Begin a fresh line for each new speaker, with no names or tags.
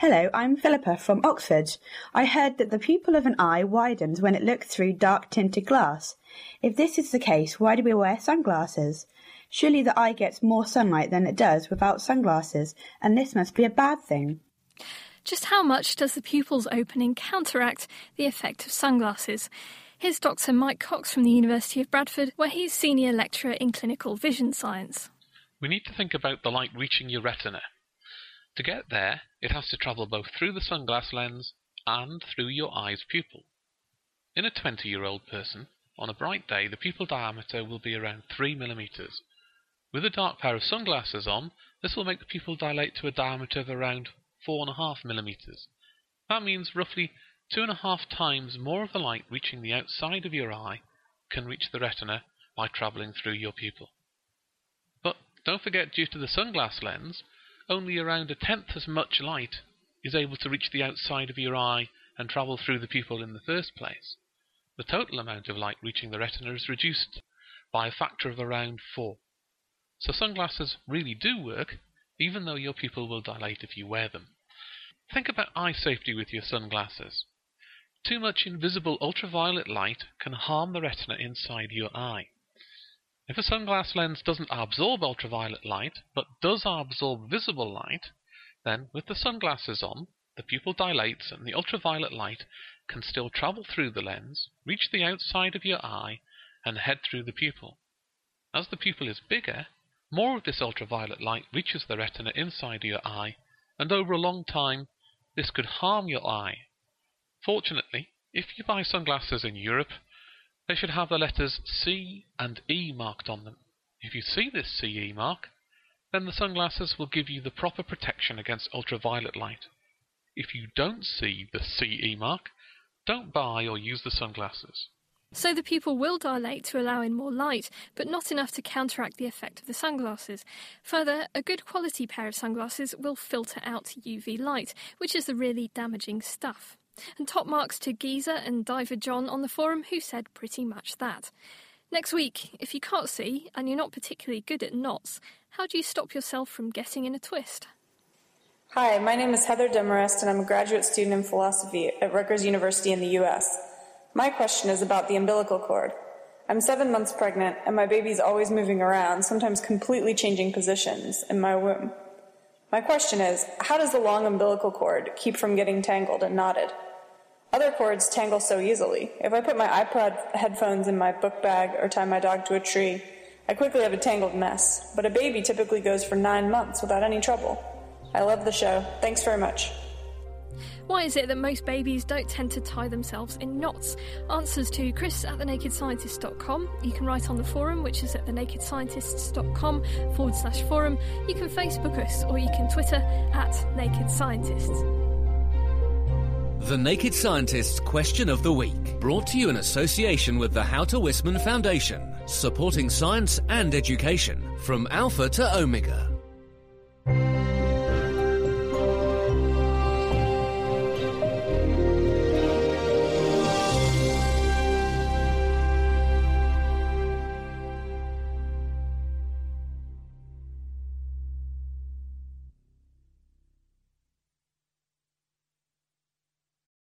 Hello, I'm Philippa from Oxford. I heard that the pupil of an eye widens when it looks through dark tinted glass. If this is the case, why do we wear sunglasses? Surely the eye gets more sunlight than it does without sunglasses, and this must be a bad thing.
Just how much does the pupil's opening counteract the effect of sunglasses? Here's Dr. Mike Cox from the University of Bradford, where he's senior lecturer in clinical vision science.
We need to think about the light reaching your retina. To get there, it has to travel both through the sunglass lens and through your eye's pupil. In a 20 year old person, on a bright day, the pupil diameter will be around 3 millimeters. With a dark pair of sunglasses on, this will make the pupil dilate to a diameter of around 4.5 millimeters. That means roughly two and a half times more of the light reaching the outside of your eye can reach the retina by traveling through your pupil. But don't forget, due to the sunglass lens, only around a tenth as much light is able to reach the outside of your eye and travel through the pupil in the first place. The total amount of light reaching the retina is reduced by a factor of around 4. So sunglasses really do work, even though your pupil will dilate if you wear them. Think about eye safety with your sunglasses. Too much invisible ultraviolet light can harm the retina inside your eye. If a sunglass lens doesn't absorb ultraviolet light, but does absorb visible light, then with the sunglasses on, the pupil dilates and the ultraviolet light can still travel through the lens, reach the outside of your eye, and head through the pupil. As the pupil is bigger, more of this ultraviolet light reaches the retina inside your eye, and over a long time, this could harm your eye. Fortunately, if you buy sunglasses in Europe, they should have the letters C and E marked on them. If you see this CE mark, then the sunglasses will give you the proper protection against ultraviolet light. If you don't see the CE mark, don't buy or use the sunglasses.
So the pupil will dilate to allow in more light, but not enough to counteract the effect of the sunglasses. Further, a good quality pair of sunglasses will filter out UV light, which is the really damaging stuff. And top marks to Geezer and Diver John on the forum, who said pretty much that. Next week, if you can't see and you're not particularly good at knots, how do you stop yourself from getting in a twist?
Hi, my name is Heather Demarest, and I'm a graduate student in philosophy at Rutgers University in the US. My question is about the umbilical cord. I'm seven months pregnant, and my baby's always moving around, sometimes completely changing positions in my womb. My question is how does the long umbilical cord keep from getting tangled and knotted? Other cords tangle so easily. If I put my iPod headphones in my book bag or tie my dog to a tree, I quickly have a tangled mess. But a baby typically goes for nine months without any trouble. I love the show. Thanks very much.
Why is it that most babies don't tend to tie themselves in knots? Answers to Chris at thenakedscientist.com. You can write on the forum, which is at thenakedscientists.com forward slash forum. You can Facebook us or you can Twitter at Naked Scientists.
The Naked Scientists Question of the Week, brought to you in association with the How to Wisman Foundation, supporting science and education from Alpha to Omega.